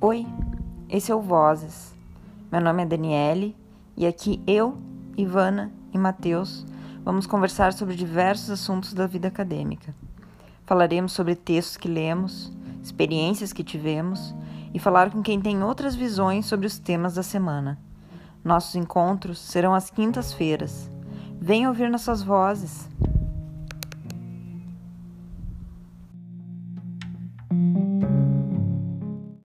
Oi, esse é o Vozes. Meu nome é Daniele e aqui eu, Ivana e Matheus vamos conversar sobre diversos assuntos da vida acadêmica. Falaremos sobre textos que lemos, experiências que tivemos e falar com quem tem outras visões sobre os temas da semana. Nossos encontros serão às quintas-feiras. Venha ouvir nossas vozes.